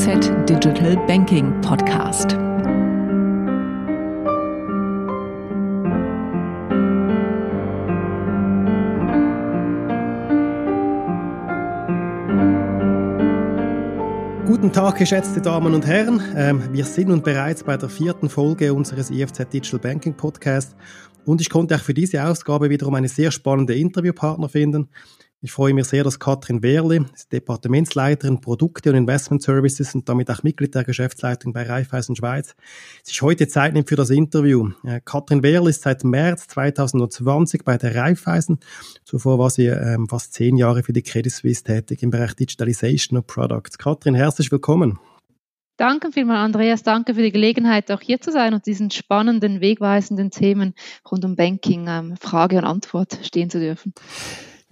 IFZ Digital Banking Podcast. Guten Tag, geschätzte Damen und Herren. Ähm, wir sind nun bereits bei der vierten Folge unseres IFZ Digital Banking Podcast und ich konnte auch für diese Ausgabe wiederum eine sehr spannende Interviewpartner finden. Ich freue mich sehr, dass Katrin Wehrli, Departementsleiterin Produkte und Investment Services und damit auch Mitglied der Geschäftsleitung bei Raiffeisen Schweiz, sich heute Zeit nimmt für das Interview. Äh, Katrin Wehrli ist seit März 2020 bei der Raiffeisen. Zuvor war sie ähm, fast zehn Jahre für die Credit Suisse tätig im Bereich Digitalization of Products. Katrin, herzlich willkommen. Danke vielmals, Andreas. Danke für die Gelegenheit, auch hier zu sein und diesen spannenden, wegweisenden Themen rund um Banking ähm, Frage und Antwort stehen zu dürfen.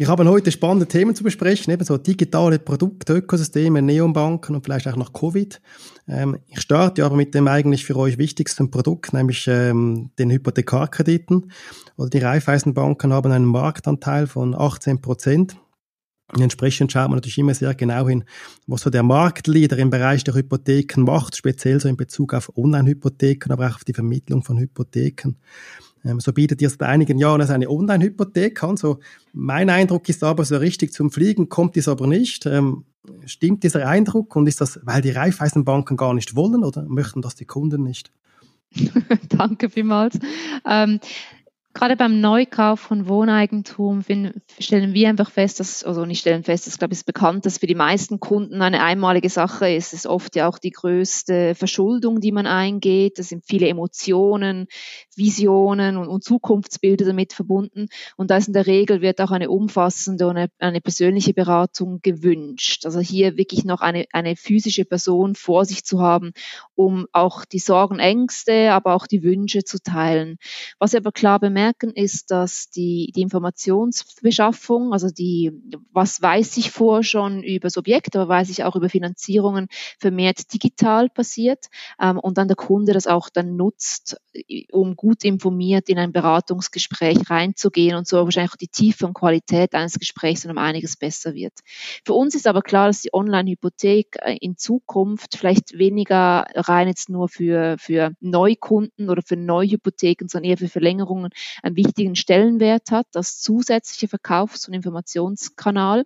Wir haben heute spannende Themen zu besprechen, eben so digitale Produkte, Ökosysteme, Neonbanken und vielleicht auch nach Covid. Ähm, ich starte aber mit dem eigentlich für euch wichtigsten Produkt, nämlich ähm, den Hypothekarkrediten. Oder die Raiffeisenbanken haben einen Marktanteil von 18 Prozent. Entsprechend schaut man natürlich immer sehr genau hin, was so der Marktleader im Bereich der Hypotheken macht, speziell so in Bezug auf Online-Hypotheken, aber auch auf die Vermittlung von Hypotheken. Ähm, so bietet ihr seit einigen Jahren eine Online-Hypothek an. So, mein Eindruck ist aber, so richtig zum Fliegen kommt dies aber nicht. Ähm, stimmt dieser Eindruck und ist das, weil die Raiffeisenbanken gar nicht wollen oder möchten das die Kunden nicht? Danke vielmals. Ähm, gerade beim Neukauf von Wohneigentum stellen wir einfach fest, dass, also nicht stellen fest, das glaube ich ist bekannt, dass für die meisten Kunden eine einmalige Sache ist. Es ist oft ja auch die größte Verschuldung, die man eingeht. Es sind viele Emotionen, Visionen und, und Zukunftsbilder damit verbunden. Und da ist in der Regel wird auch eine umfassende und eine, eine persönliche Beratung gewünscht. Also hier wirklich noch eine, eine physische Person vor sich zu haben, um auch die Sorgen, Ängste, aber auch die Wünsche zu teilen. Was wir aber klar bemerken, merken, ist, dass die, die Informationsbeschaffung, also die, was weiß ich vor schon über das Objekt, aber weiß ich auch über Finanzierungen, vermehrt digital passiert ähm, und dann der Kunde das auch dann nutzt, um gut informiert in ein Beratungsgespräch reinzugehen und so wahrscheinlich auch die Tiefe und Qualität eines Gesprächs um einiges besser wird. Für uns ist aber klar, dass die Online-Hypothek äh, in Zukunft vielleicht weniger rein jetzt nur für, für Neukunden oder für Neuhypotheken, sondern eher für Verlängerungen einen wichtigen Stellenwert hat, das zusätzliche Verkaufs- und Informationskanal.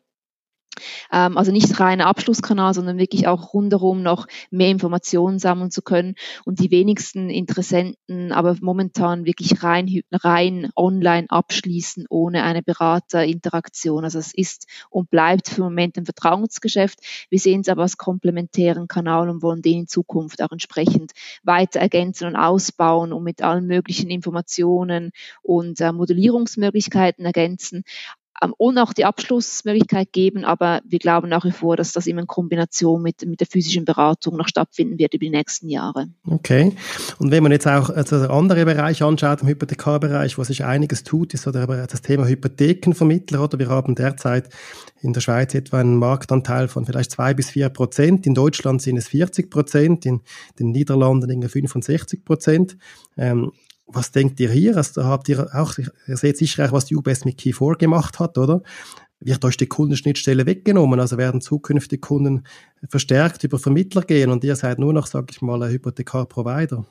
Ähm, also nicht reiner Abschlusskanal, sondern wirklich auch rundherum noch mehr Informationen sammeln zu können und die wenigsten Interessenten aber momentan wirklich rein, rein online abschließen ohne eine Beraterinteraktion. Also es ist und bleibt für den Moment ein Vertrauensgeschäft. Wir sehen es aber als komplementären Kanal und wollen den in Zukunft auch entsprechend weiter ergänzen und ausbauen und mit allen möglichen Informationen und äh, Modellierungsmöglichkeiten ergänzen und auch die Abschlussmöglichkeit geben. Aber wir glauben nach wie vor, dass das immer in Kombination mit, mit der physischen Beratung noch stattfinden wird über die nächsten Jahre. Okay. Und wenn man jetzt auch also der andere Bereich anschaut, im Hypothekarbereich, wo sich einiges tut, ist so das Thema Hypothekenvermittler. Oder wir haben derzeit in der Schweiz etwa einen Marktanteil von vielleicht zwei bis vier Prozent. In Deutschland sind es 40 Prozent, in den Niederlanden irgendwie 65 Prozent. Ähm, was denkt ihr hier? Also habt ihr auch, ihr seht sicher auch, was die UBS mit Key 4 gemacht hat, oder? Wird euch die Kundenschnittstelle weggenommen? Also werden zukünftige Kunden verstärkt über Vermittler gehen und ihr seid nur noch, sage ich mal, ein Hypothekar-Provider?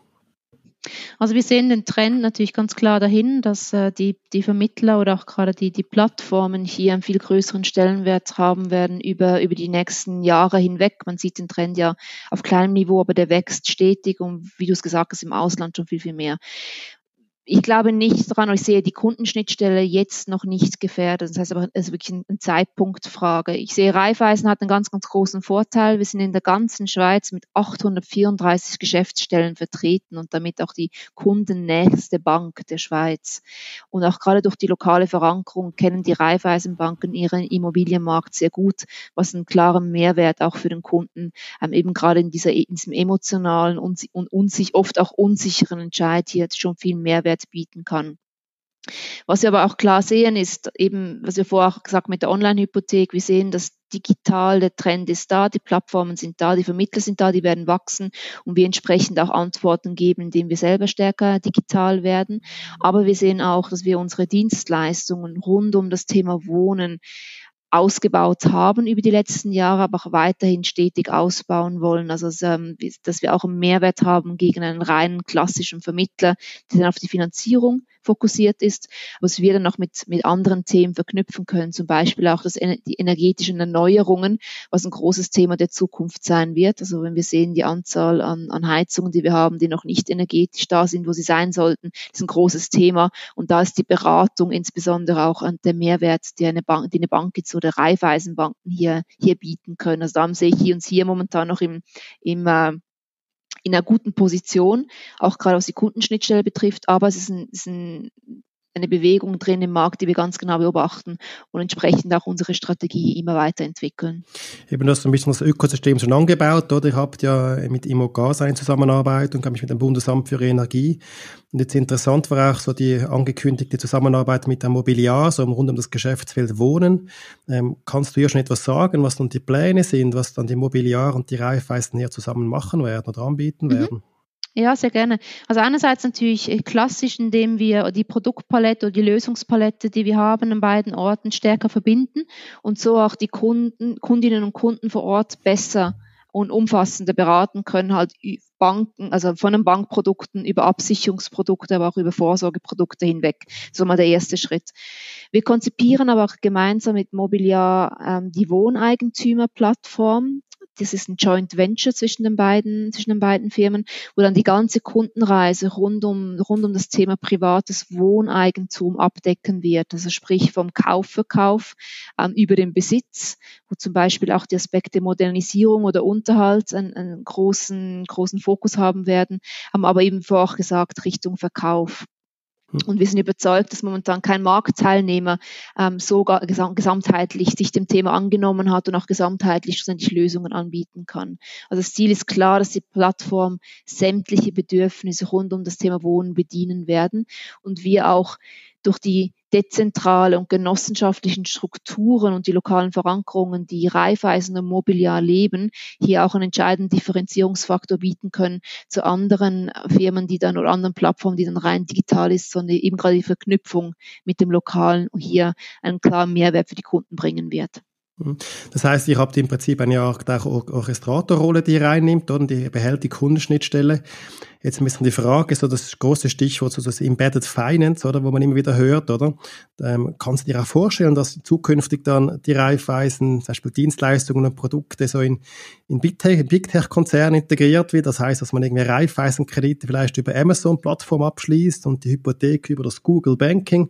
Also wir sehen den Trend natürlich ganz klar dahin, dass äh, die, die Vermittler oder auch gerade die, die Plattformen hier einen viel größeren Stellenwert haben werden über, über die nächsten Jahre hinweg. Man sieht den Trend ja auf kleinem Niveau, aber der wächst stetig und wie du es gesagt hast, im Ausland schon viel, viel mehr ich glaube nicht daran, ich sehe die Kundenschnittstelle jetzt noch nicht gefährdet. Das heißt aber, es ist wirklich eine Zeitpunktfrage. Ich sehe, Raiffeisen hat einen ganz, ganz großen Vorteil. Wir sind in der ganzen Schweiz mit 834 Geschäftsstellen vertreten und damit auch die kundennächste Bank der Schweiz. Und auch gerade durch die lokale Verankerung kennen die Raiffeisenbanken ihren Immobilienmarkt sehr gut, was einen klaren Mehrwert auch für den Kunden ähm, eben gerade in, dieser, in diesem emotionalen und, und, und sich oft auch unsicheren Entscheid hier schon viel Mehrwert Mehrwert bieten kann. Was wir aber auch klar sehen, ist eben, was wir vorher auch gesagt mit der Online-Hypothek, wir sehen, dass digital der Trend ist da, die Plattformen sind da, die Vermittler sind da, die werden wachsen und wir entsprechend auch Antworten geben, indem wir selber stärker digital werden. Aber wir sehen auch, dass wir unsere Dienstleistungen rund um das Thema Wohnen ausgebaut haben über die letzten Jahre, aber auch weiterhin stetig ausbauen wollen. Also, ähm, dass wir auch einen Mehrwert haben gegen einen reinen klassischen Vermittler, der dann auf die Finanzierung fokussiert ist, was wir dann noch mit, mit anderen Themen verknüpfen können, zum Beispiel auch das, die energetischen Erneuerungen, was ein großes Thema der Zukunft sein wird. Also wenn wir sehen, die Anzahl an, an Heizungen, die wir haben, die noch nicht energetisch da sind, wo sie sein sollten, ist ein großes Thema. Und da ist die Beratung insbesondere auch der Mehrwert, die eine Bank, die eine Bank jetzt oder Raiffeisenbanken hier, hier bieten können. Also da sehe ich uns hier momentan noch im, im äh, in einer guten Position, auch gerade was die Kundenschnittstelle betrifft, aber es ist, ein, ist ein, eine Bewegung drin im Markt, die wir ganz genau beobachten und entsprechend auch unsere Strategie immer weiterentwickeln. Eben, du hast ein bisschen das Ökosystem schon angebaut, oder? Ihr habt ja mit Immogas eine Zusammenarbeit und mich mit dem Bundesamt für Energie. Und jetzt interessant war auch so die angekündigte Zusammenarbeit mit der Mobiliar, so rund um das Geschäftsfeld Wohnen. Ähm, kannst du hier schon etwas sagen, was dann die Pläne sind, was dann die Mobiliar und die Raiffeisen hier zusammen machen werden oder anbieten mhm. Ja, sehr gerne. Also einerseits natürlich äh, klassisch, indem wir die Produktpalette oder die Lösungspalette, die wir haben an beiden Orten stärker verbinden und so auch die Kunden, Kundinnen und Kunden vor Ort besser und umfassender beraten können, halt Banken, also von den Bankprodukten über Absicherungsprodukte, aber auch über Vorsorgeprodukte hinweg. So mal der erste Schritt. Wir konzipieren aber auch gemeinsam mit Mobiliar ähm, die Wohneigentümerplattform, das ist ein Joint Venture zwischen den beiden, zwischen den beiden Firmen, wo dann die ganze Kundenreise rund um, rund um das Thema privates Wohneigentum abdecken wird. Also sprich vom Kaufverkauf ähm, über den Besitz, wo zum Beispiel auch die Aspekte Modernisierung oder Unterhalt einen, einen großen, großen Fokus haben werden, haben aber eben vorher auch gesagt Richtung Verkauf. Und wir sind überzeugt, dass momentan kein Marktteilnehmer ähm, so gesam gesamtheitlich sich dem Thema angenommen hat und auch gesamtheitlich schlussendlich Lösungen anbieten kann. Also das Ziel ist klar, dass die Plattform sämtliche Bedürfnisse rund um das Thema Wohnen bedienen werden und wir auch durch die dezentrale und genossenschaftlichen Strukturen und die lokalen Verankerungen, die Raiffeisen und Mobiliar leben, hier auch einen entscheidenden Differenzierungsfaktor bieten können zu anderen Firmen, die dann oder anderen Plattformen, die dann rein digital ist, sondern eben gerade die Verknüpfung mit dem Lokalen hier einen klaren Mehrwert für die Kunden bringen wird. Mhm. Das heißt, ihr habt im Prinzip eine Art Orchestratorrolle, die ihr reinnimmt, oder? Die behält die Kundenschnittstelle. Jetzt ein bisschen die Frage, so das große Stichwort, so das Embedded Finance, oder, wo man immer wieder hört, oder? Ähm, kannst du dir auch vorstellen, dass zukünftig dann die Reifeisen, zum Beispiel Dienstleistungen und Produkte so in, in Big Tech, Big Tech Konzerne integriert wird? Das heißt, dass man irgendwie Reifeisenkredite vielleicht über Amazon-Plattform abschließt und die Hypothek über das Google Banking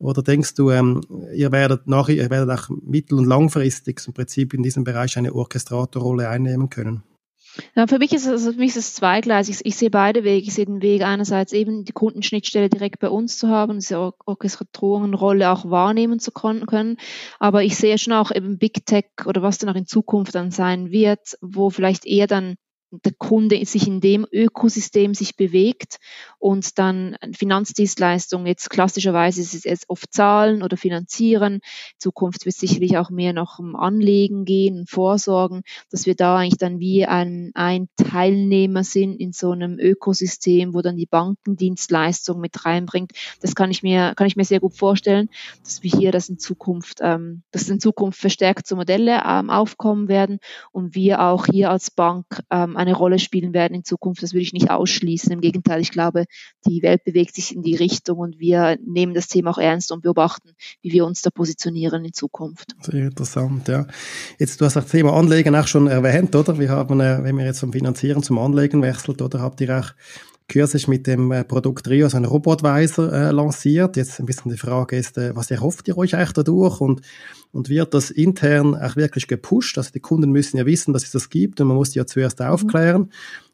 oder denkst du, ähm, ihr werdet nachher, ihr werdet auch mittel- und langfristig im Prinzip in diesem Bereich eine Orchestratorrolle einnehmen können? Ja, für mich ist es, also für mich ist es zweigleisig. Ich, ich sehe beide Wege. Ich sehe den Weg einerseits eben die Kundenschnittstelle direkt bei uns zu haben, diese Orchestratorenrolle auch wahrnehmen zu können. Aber ich sehe schon auch eben Big Tech oder was dann auch in Zukunft dann sein wird, wo vielleicht eher dann der Kunde sich in dem Ökosystem sich bewegt und dann Finanzdienstleistungen jetzt klassischerweise ist es oft Zahlen oder Finanzieren. In Zukunft wird es sicherlich auch mehr noch um Anlegen gehen, Vorsorgen, dass wir da eigentlich dann wie ein, ein Teilnehmer sind in so einem Ökosystem, wo dann die Bankendienstleistung mit reinbringt. Das kann ich mir, kann ich mir sehr gut vorstellen, dass wir hier das in Zukunft, ähm, dass in Zukunft verstärkt so Modelle ähm, aufkommen werden und wir auch hier als Bank ähm, eine Rolle spielen werden in Zukunft. Das würde ich nicht ausschließen. Im Gegenteil, ich glaube, die Welt bewegt sich in die Richtung und wir nehmen das Thema auch ernst und beobachten, wie wir uns da positionieren in Zukunft. Sehr interessant, ja. Jetzt, du hast das Thema Anlegen auch schon erwähnt, oder? Wir haben, äh, wenn wir jetzt vom Finanzieren zum Anlegen wechselt, oder habt ihr auch kürzlich mit dem äh, Produkt Rio so einen Robotweiser äh, lanciert. Jetzt ein bisschen die Frage ist, äh, was erhofft ihr euch eigentlich dadurch und, und wird das intern auch wirklich gepusht? Also die Kunden müssen ja wissen, dass es das gibt und man muss die ja zuerst mhm. aufklären.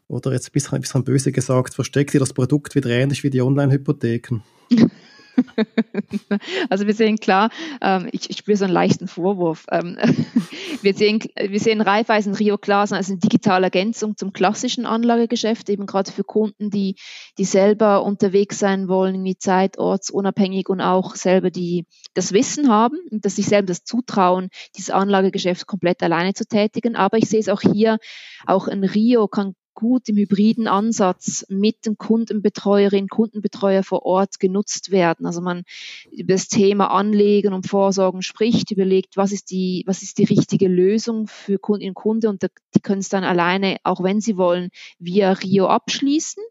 Oder jetzt ein bisschen, ein bisschen böse gesagt, versteckt ihr das Produkt wieder ähnlich wie die Online-Hypotheken? Also wir sehen klar, ähm, ich, ich spüre so einen leichten Vorwurf. Ähm, wir, sehen, wir sehen Raiffeisen Rio Klar als eine digitale Ergänzung zum klassischen Anlagegeschäft, eben gerade für Kunden, die, die selber unterwegs sein wollen, wie Zeit, und auch selber die, das Wissen haben und dass sich selber das zutrauen, dieses Anlagegeschäft komplett alleine zu tätigen. Aber ich sehe es auch hier, auch in Rio kann gut im hybriden Ansatz mit den Kundenbetreuerinnen, Kundenbetreuer vor Ort genutzt werden. Also man über das Thema Anlegen und Vorsorgen spricht, überlegt, was ist die, was ist die richtige Lösung für Kundinnen und Kunde und die können es dann alleine, auch wenn sie wollen, via Rio abschließen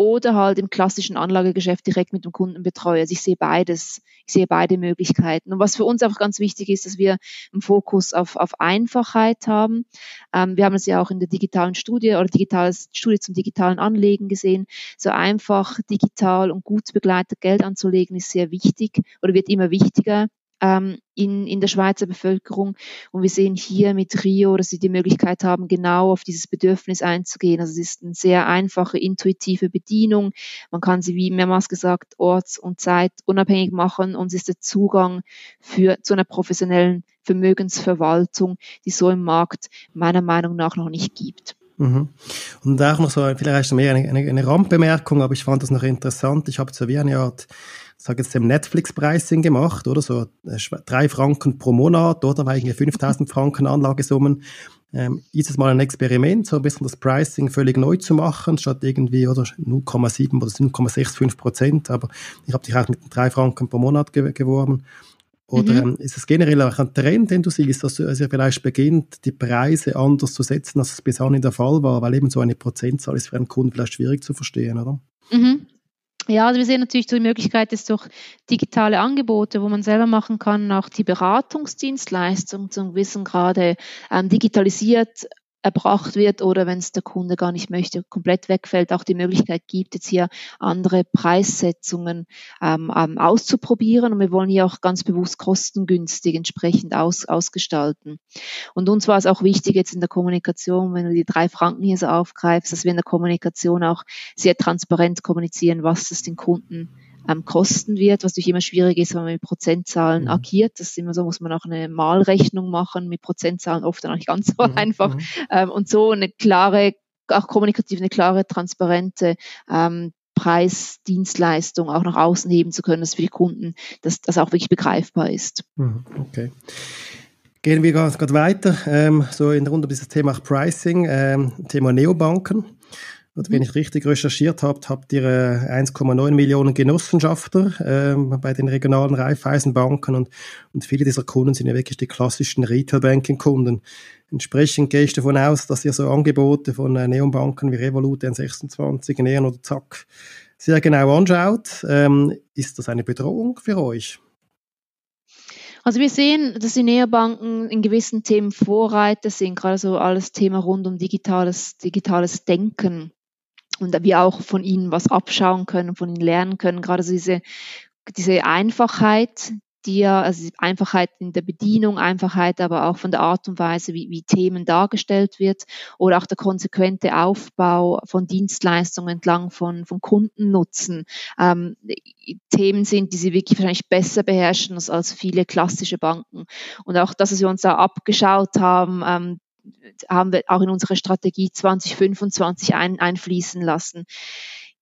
oder halt im klassischen Anlagegeschäft direkt mit dem Kundenbetreuer. Also ich sehe beides, ich sehe beide Möglichkeiten. Und was für uns einfach ganz wichtig ist, dass wir einen Fokus auf, auf Einfachheit haben. Ähm, wir haben es ja auch in der digitalen Studie oder digitales Studie zum digitalen Anlegen gesehen. So einfach, digital und gut begleitet Geld anzulegen ist sehr wichtig oder wird immer wichtiger ähm, in, in der Schweizer Bevölkerung. Und wir sehen hier mit Rio, dass sie die Möglichkeit haben, genau auf dieses Bedürfnis einzugehen. Also es ist eine sehr einfache, intuitive Bedienung. Man kann sie, wie mehrmals gesagt, orts- und zeitunabhängig machen und es ist der Zugang für, zu einer professionellen Vermögensverwaltung, die so im Markt meiner Meinung nach noch nicht gibt. Mhm. Und auch noch so, vielleicht mehr eine, eine, eine Randbemerkung, aber ich fand das noch interessant. Ich habe so wie eine Art sage jetzt dem Netflix-Pricing gemacht, oder so äh, drei Franken pro Monat oder weil irgendwie 5000 Franken Anlagesummen. Ähm, ist es mal ein Experiment, so ein bisschen das Pricing völlig neu zu machen, statt irgendwie oder 0,7 oder 0,65 Prozent, aber ich habe dich auch mit drei Franken pro Monat ge geworben. Oder mhm. ähm, ist es generell auch ein Trend, den du siehst, dass also vielleicht beginnt, die Preise anders zu setzen, als es bis anhin der Fall war, weil eben so eine Prozentzahl ist für einen Kunden vielleicht schwierig zu verstehen, oder? Mhm. Ja, also wir sehen natürlich die Möglichkeit ist durch digitale Angebote, wo man selber machen kann, auch die Beratungsdienstleistung zum gewissen Grade ähm, digitalisiert erbracht wird oder wenn es der Kunde gar nicht möchte, komplett wegfällt, auch die Möglichkeit gibt, jetzt hier andere Preissetzungen ähm, ähm, auszuprobieren. Und wir wollen hier auch ganz bewusst kostengünstig entsprechend aus, ausgestalten. Und uns war es auch wichtig jetzt in der Kommunikation, wenn du die drei Franken hier so aufgreifst, dass wir in der Kommunikation auch sehr transparent kommunizieren, was es den Kunden ähm, kosten wird, was natürlich immer schwierig ist, wenn man mit Prozentzahlen mhm. agiert. Das ist immer so, muss man auch eine Malrechnung machen, mit Prozentzahlen oft dann auch nicht ganz so mhm. einfach. Mhm. Ähm, und so eine klare, auch kommunikativ eine klare, transparente ähm, Preisdienstleistung auch nach außen heben zu können, dass für die Kunden dass das auch wirklich begreifbar ist. Mhm. Okay. Gehen wir gerade weiter, ähm, so in der Runde dieses Thema Pricing, ähm, Thema Neobanken. Und wenn ich richtig recherchiert habe, habt ihr 1,9 äh, Millionen Genossenschafter ähm, bei den regionalen Raiffeisenbanken und, und viele dieser Kunden sind ja wirklich die klassischen Retail-Banking-Kunden. Entsprechend gehe ich davon aus, dass ihr so Angebote von äh, Neonbanken wie Revolut, N26, Neon oder Zack sehr genau anschaut. Ähm, ist das eine Bedrohung für euch? Also wir sehen, dass die Neobanken in gewissen Themen Vorreiter sind, gerade so alles Thema rund um digitales, digitales Denken und wir auch von ihnen was abschauen können, von ihnen lernen können. Gerade so diese, diese Einfachheit, die ja, also Einfachheit in der Bedienung, Einfachheit aber auch von der Art und Weise, wie, wie Themen dargestellt wird oder auch der konsequente Aufbau von Dienstleistungen entlang von, von Kundennutzen, ähm, Themen sind, die sie wirklich wahrscheinlich besser beherrschen als, als viele klassische Banken. Und auch das, was wir uns da abgeschaut haben, ähm, haben wir auch in unsere Strategie 2025 ein, einfließen lassen.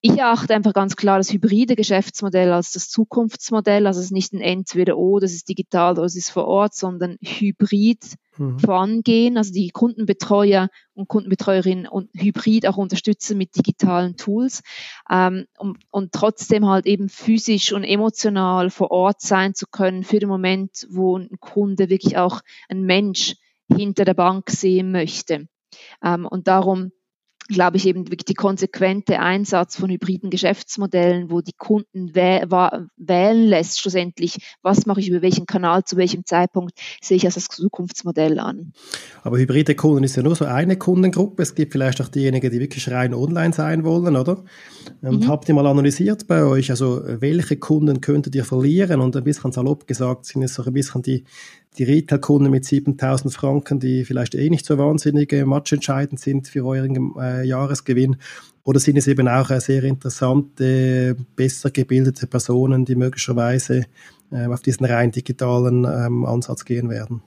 Ich erachte einfach ganz klar das hybride Geschäftsmodell als das Zukunftsmodell. Also es ist nicht ein Entweder-O, das ist digital oder es ist vor Ort, sondern hybrid mhm. vorangehen. Also die Kundenbetreuer und Kundenbetreuerinnen und hybrid auch unterstützen mit digitalen Tools ähm, und, und trotzdem halt eben physisch und emotional vor Ort sein zu können für den Moment, wo ein Kunde wirklich auch ein Mensch hinter der Bank sehen möchte. Ähm, und darum glaube ich, eben wirklich die konsequente Einsatz von hybriden Geschäftsmodellen, wo die Kunden wäh wählen lässt, schlussendlich, was mache ich über welchen Kanal, zu welchem Zeitpunkt, sehe ich als das Zukunftsmodell an. Aber hybride Kunden ist ja nur so eine Kundengruppe. Es gibt vielleicht auch diejenigen, die wirklich rein online sein wollen, oder? Und mhm. habt ihr mal analysiert bei euch, also welche Kunden könntet ihr verlieren? Und ein bisschen salopp gesagt sind es so ein bisschen die die Retail-Kunden mit 7000 Franken, die vielleicht eh nicht so wahnsinnig äh, matchentscheidend sind für euren äh, Jahresgewinn? Oder sind es eben auch äh, sehr interessante, besser gebildete Personen, die möglicherweise äh, auf diesen rein digitalen ähm, Ansatz gehen werden?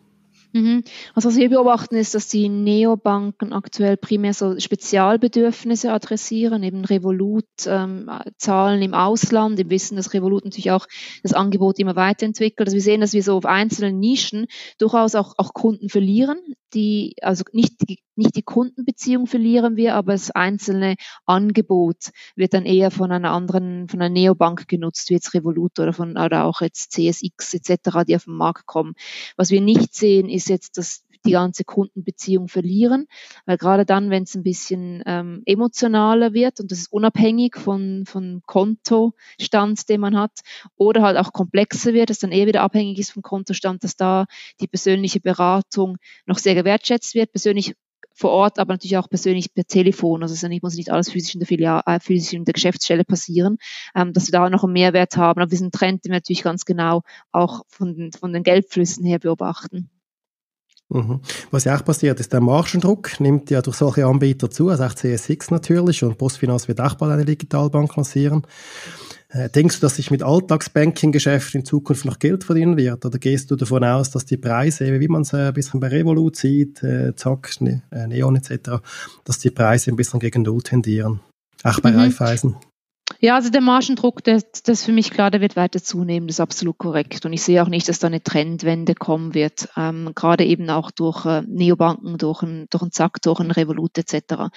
Mhm. Also was wir beobachten ist, dass die Neobanken aktuell primär so Spezialbedürfnisse adressieren, eben Revolut ähm, Zahlen im Ausland, im Wissen, dass Revolut natürlich auch das Angebot immer weiterentwickelt. Also wir sehen, dass wir so auf einzelnen Nischen durchaus auch, auch Kunden verlieren, die also nicht die nicht die Kundenbeziehung verlieren wir, aber das einzelne Angebot wird dann eher von einer anderen, von einer Neobank genutzt, wie jetzt Revolut oder von, oder auch jetzt CSX etc., die auf den Markt kommen. Was wir nicht sehen, ist jetzt, dass die ganze Kundenbeziehung verlieren, weil gerade dann, wenn es ein bisschen ähm, emotionaler wird und das ist unabhängig von, von Kontostand, den man hat, oder halt auch komplexer wird, das dann eher wieder abhängig ist vom Kontostand, dass da die persönliche Beratung noch sehr gewertschätzt wird, persönlich vor Ort, aber natürlich auch persönlich per Telefon. Also es muss nicht alles physisch in der Filiale, äh, physisch in der Geschäftsstelle passieren, ähm, dass wir da noch einen Mehrwert haben. Aber diesen Trend, den wir natürlich ganz genau auch von den, von den Geldflüssen her beobachten. Mhm. Was ja auch passiert, ist der Margendruck nimmt ja durch solche Anbieter zu, also auch CSX natürlich und Postfinanz wird auch bald eine Digitalbank lancieren. Äh, denkst du, dass sich mit Alltagsbanking-Geschäften in Zukunft noch Geld verdienen wird? Oder gehst du davon aus, dass die Preise, wie man es ein bisschen bei Revolut sieht, äh, Zack, äh, Neon etc., dass die Preise ein bisschen gegen Null tendieren? Auch bei mhm. Raiffeisen? Ja, also der Margendruck, das, das ist für mich klar, der wird weiter zunehmen, das ist absolut korrekt. Und ich sehe auch nicht, dass da eine Trendwende kommen wird, ähm, gerade eben auch durch äh, Neobanken, durch ein, durch ein Zack, durch ein Revolut etc.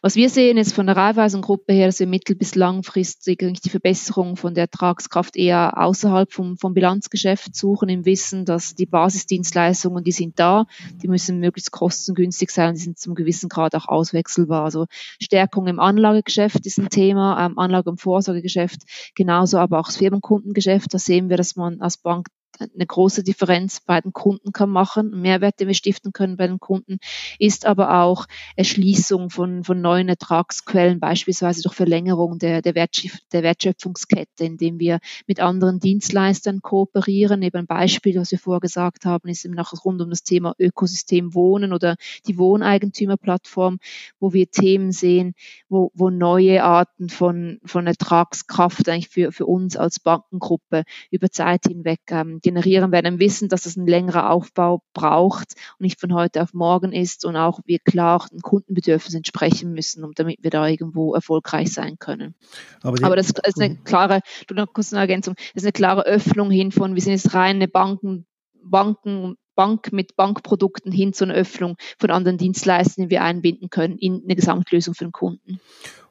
Was wir sehen ist von der Raiffeisen-Gruppe her, dass wir mittel- bis langfristig die Verbesserung von der Ertragskraft eher außerhalb vom, vom Bilanzgeschäft suchen, im Wissen, dass die Basisdienstleistungen, die sind da, die müssen möglichst kostengünstig sein, die sind zum gewissen Grad auch auswechselbar. Also Stärkung im Anlagegeschäft ist ein Thema, ähm, Anlage- und Vorsorgegeschäft, genauso aber auch das Firmenkundengeschäft. Da sehen wir, dass man als Bank eine große Differenz bei den Kunden kann machen. Mehrwert, den wir stiften können bei den Kunden, ist aber auch Erschließung von, von neuen Ertragsquellen, beispielsweise durch Verlängerung der, der, Wertschöpf der Wertschöpfungskette, indem wir mit anderen Dienstleistern kooperieren. Eben ein Beispiel, was wir vorher gesagt haben, ist eben noch rund um das Thema Ökosystem Wohnen oder die Wohneigentümerplattform, wo wir Themen sehen, wo, wo neue Arten von, von Ertragskraft eigentlich für, für uns als Bankengruppe über Zeit hinweg ähm, generieren werden, wissen, dass es ein längerer Aufbau braucht und nicht von heute auf morgen ist und auch wir klar auch den Kundenbedürfnis entsprechen müssen, um damit wir da irgendwo erfolgreich sein können. Aber, Aber das ist eine klare, du noch kurz eine Ergänzung, das ist eine klare Öffnung hin von, wir sind jetzt reine Banken, Banken, Bank mit Bankprodukten hin zu einer Öffnung von anderen Dienstleistern, die wir einbinden können in eine Gesamtlösung für den Kunden.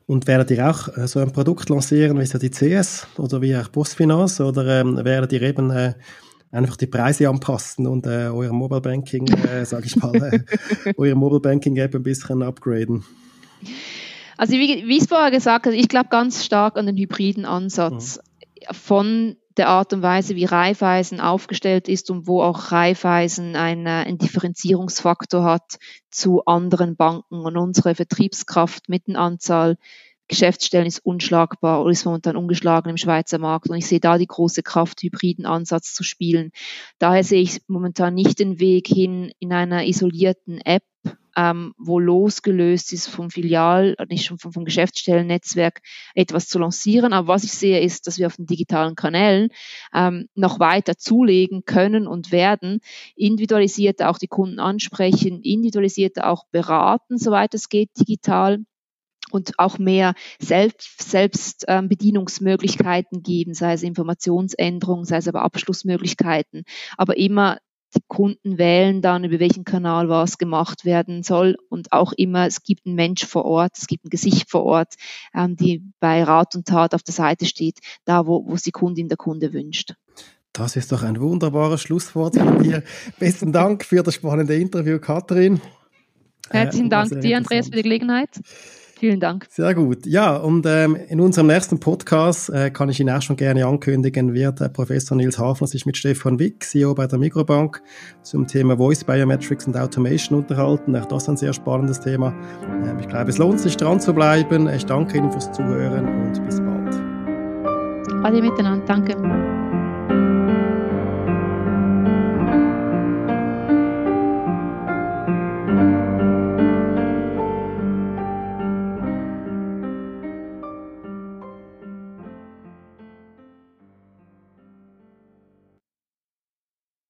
Und werdet ihr auch äh, so ein Produkt lancieren wie so die CS oder wie auch Postfinance oder ähm, werdet ihr eben äh, einfach die Preise anpassen und äh, euer Mobile Banking, äh, sage ich mal, äh, eure Mobile Banking App ein bisschen upgraden? Also wie, wie ich es vorher gesagt habe, ich glaube ganz stark an den hybriden Ansatz mhm. von der Art und Weise, wie Raiffeisen aufgestellt ist und wo auch Raiffeisen einen, einen Differenzierungsfaktor hat zu anderen Banken. Und unsere Vertriebskraft mit der Anzahl Geschäftsstellen ist unschlagbar oder ist momentan ungeschlagen im Schweizer Markt. Und ich sehe da die große Kraft, hybriden Ansatz zu spielen. Daher sehe ich momentan nicht den Weg hin in einer isolierten App, ähm, wo losgelöst ist vom Filial, nicht schon vom, vom Geschäftsstellennetzwerk etwas zu lancieren. Aber was ich sehe, ist, dass wir auf den digitalen Kanälen ähm, noch weiter zulegen können und werden, individualisiert auch die Kunden ansprechen, individualisiert auch beraten, soweit es geht, digital und auch mehr Selbst, Selbstbedienungsmöglichkeiten ähm, geben, sei es Informationsänderungen, sei es aber Abschlussmöglichkeiten, aber immer die Kunden wählen dann, über welchen Kanal was gemacht werden soll und auch immer, es gibt einen Mensch vor Ort, es gibt ein Gesicht vor Ort, ähm, die bei Rat und Tat auf der Seite steht, da wo, wo es die Kundin der Kunde wünscht. Das ist doch ein wunderbares Schlusswort von dir. Besten Dank für das spannende Interview, Katrin. Herzlichen äh, Dank dir, Andreas, für die Gelegenheit. Vielen Dank. Sehr gut. Ja, und ähm, in unserem nächsten Podcast äh, kann ich Ihnen auch schon gerne ankündigen, wird äh, Professor Nils Hafner sich mit Stefan Wick, CEO bei der Mikrobank, zum Thema Voice Biometrics und Automation unterhalten. Auch das ist ein sehr spannendes Thema. Ähm, ich glaube, es lohnt sich dran zu bleiben. Ich danke Ihnen fürs Zuhören und bis bald. Ade miteinander. Danke.